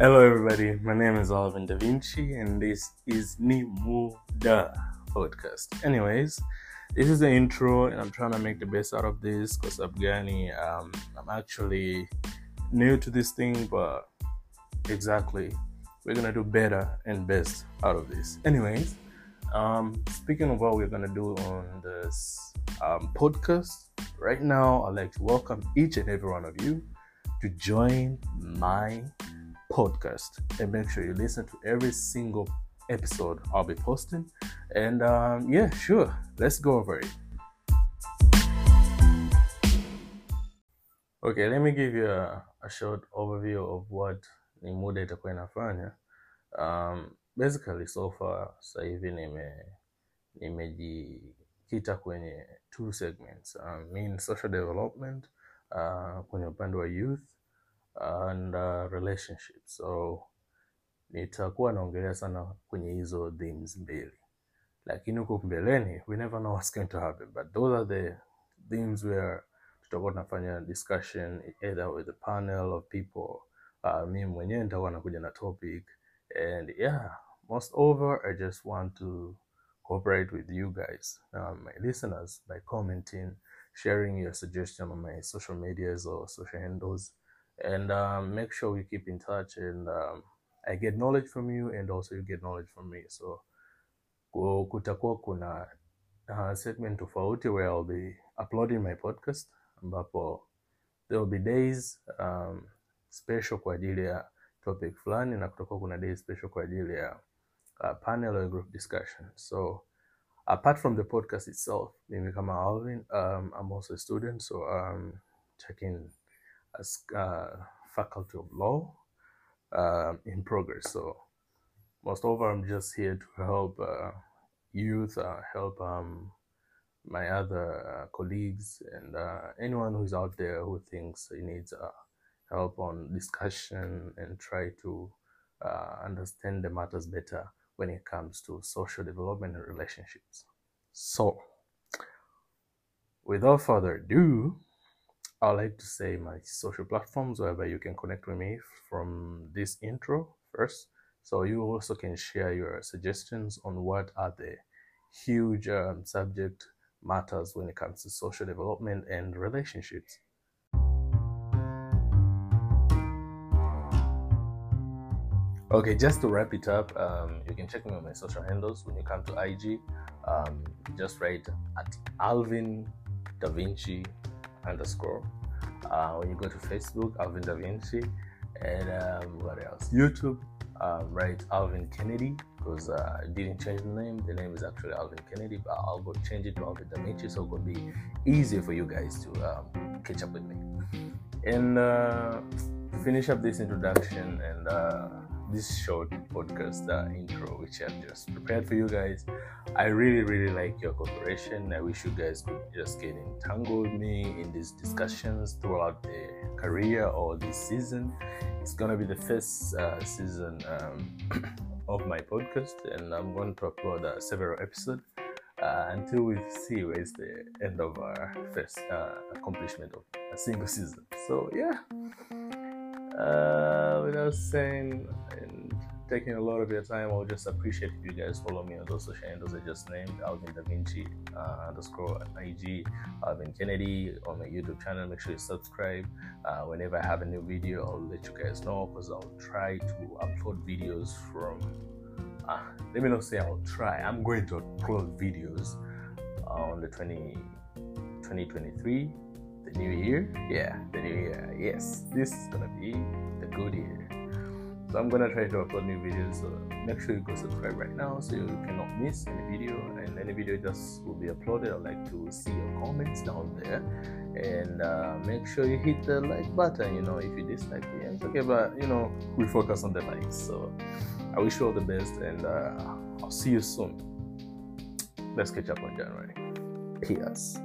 Hello, everybody. My name is Alvin Da Vinci, and this is Ni Mudaa podcast. Anyways, this is the intro, and I'm trying to make the best out of this because Afghani, um, I'm actually new to this thing, but exactly, we're gonna do better and best out of this. Anyways, um, speaking of what we're gonna do on this um, podcast, right now, I'd like to welcome each and every one of you to join my podcast and make sure you listen to every single episode I'll be posting. And um, yeah, sure, let's go over it. Okay, let me give you a, a short overview of what Ni Mudaa itakuwa inafanya. Um, basically so far sasa hivi nime nimejikita kwenye two segments um, mean social development uh, kwenye upande wa youth and uh, relationships. So nitakuwa naongelea sana kwenye hizo themes mbili. Lakini huko mbeleni we never know what's going to happen. But those are the themes where tutakuwa tunafanya discussion either with a panel of people uh, mi mwenyewe nitakuwa nakuja na topic. And yeah most over i just want to cooperate with you guys uh, my listeners by commenting sharing your suggestion on my social medias or social handles and um, make sure we keep in touch and um, i get knowledge from you and also you get knowledge from me. So ku- kutakuwa kuna uh, segment tofauti where i'll be uploading my podcast ambapo there will be days um, special kwa ajili ya topic fulani na kutakuwa kuna days special kwa ajili ya uh, panel or group discussion. So apart from the podcast itself mimi kama alvin um, i'm also a student so um, checking uh, faculty of law um, in progress so most of all, I'm just here to help uh, youth, uh, help um, my other uh, colleagues, and uh, anyone who's out there who thinks he needs uh, help on discussion and try to uh, understand the matters better when it comes to social development and relationships. So, without further ado, I'd like to say my social platforms wherever you can connect with me from this intro first. So you also can share your suggestions on what are the huge um, subject matters when it comes to social development and relationships. Okay, just to wrap it up, um, you can check me on my social handles when you come to IG. Um, just write at Alvin Da Vinci underscore. Uh, when you go to Facebook, Alvin Da Vinci, and um, what else? YouTube, um, write Alvin Kennedy because uh, I didn't change the name. The name is actually Alvin Kennedy, but I'll go change it to Alvin Da Vinci, so it's gonna be easier for you guys to um, catch up with me. And uh, finish up this introduction and uh, this short podcast uh, intro, which I've just prepared for you guys, I really, really like your cooperation. I wish you guys could just get entangled me in these discussions throughout the career or this season. It's gonna be the first uh, season um, of my podcast, and I'm going to upload uh, several episodes uh, until we see where's the end of our first uh, accomplishment of a single season. So yeah, uh, without saying and taking a lot of your time, I would just appreciate if you guys follow me on those social handles I just named, Alvin Da Vinci uh, underscore IG, Alvin Kennedy on my YouTube channel. Make sure you subscribe. Uh, whenever I have a new video, I'll let you guys know because I'll try to upload videos from. Uh, let me not say I'll try. I'm going to upload videos on the 20, 2023, the new year. Yeah, the new year. Yes, this is gonna be the good year. So I'm gonna try to upload new videos. So make sure you go subscribe right now so you cannot miss any video. And any video just will be uploaded. I'd like to see your comments down there. And uh, make sure you hit the like button. You know, if you dislike it, it's okay, but you know, we focus on the likes. So I wish you all the best, and uh, I'll see you soon. Let's catch up on January. Cheers.